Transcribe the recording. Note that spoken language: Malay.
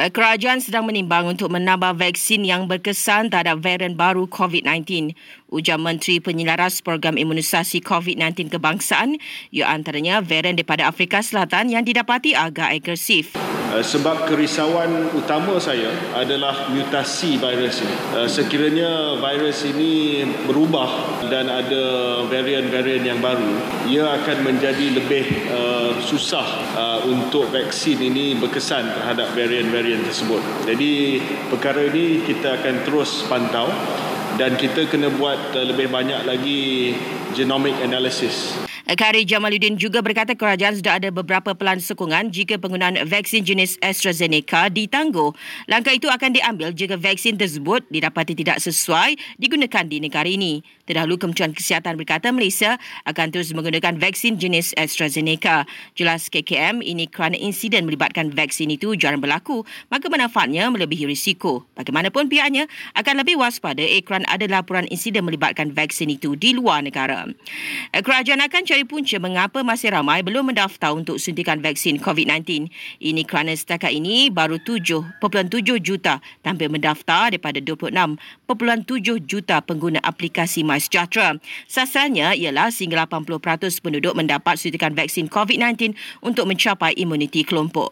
Eh, kerajaan sedang menimbang untuk menambah vaksin yang berkesan terhadap varian baru COVID-19. Ujar Menteri Penyelaras Program Imunisasi COVID-19 Kebangsaan, ia antaranya varian daripada Afrika Selatan yang didapati agak agresif. Eh, sebab kerisauan utama saya adalah mutasi virus ini. Eh, sekiranya virus ini berubah dan ada varian-varian yang baru, ia akan menjadi lebih susah untuk vaksin ini berkesan terhadap varian-varian varian tersebut. Jadi perkara ini kita akan terus pantau dan kita kena buat lebih banyak lagi genomic analysis. Kari Jamaluddin juga berkata kerajaan sudah ada beberapa pelan sokongan jika penggunaan vaksin jenis AstraZeneca ditangguh. Langkah itu akan diambil jika vaksin tersebut didapati tidak sesuai digunakan di negara ini. Terdahulu Kementerian Kesihatan berkata Malaysia akan terus menggunakan vaksin jenis AstraZeneca. Jelas KKM ini kerana insiden melibatkan vaksin itu jarang berlaku, maka manfaatnya melebihi risiko. Bagaimanapun pihaknya akan lebih waspada kerana ada laporan insiden melibatkan vaksin itu di luar negara. Kerajaan akan cari punca mengapa masih ramai belum mendaftar untuk suntikan vaksin COVID-19. Ini kerana setakat ini baru 7.7 juta tampil mendaftar daripada 26.7 juta pengguna aplikasi My sejahtera. Sasarannya ialah sehingga 80% penduduk mendapat suntikan vaksin COVID-19 untuk mencapai imuniti kelompok.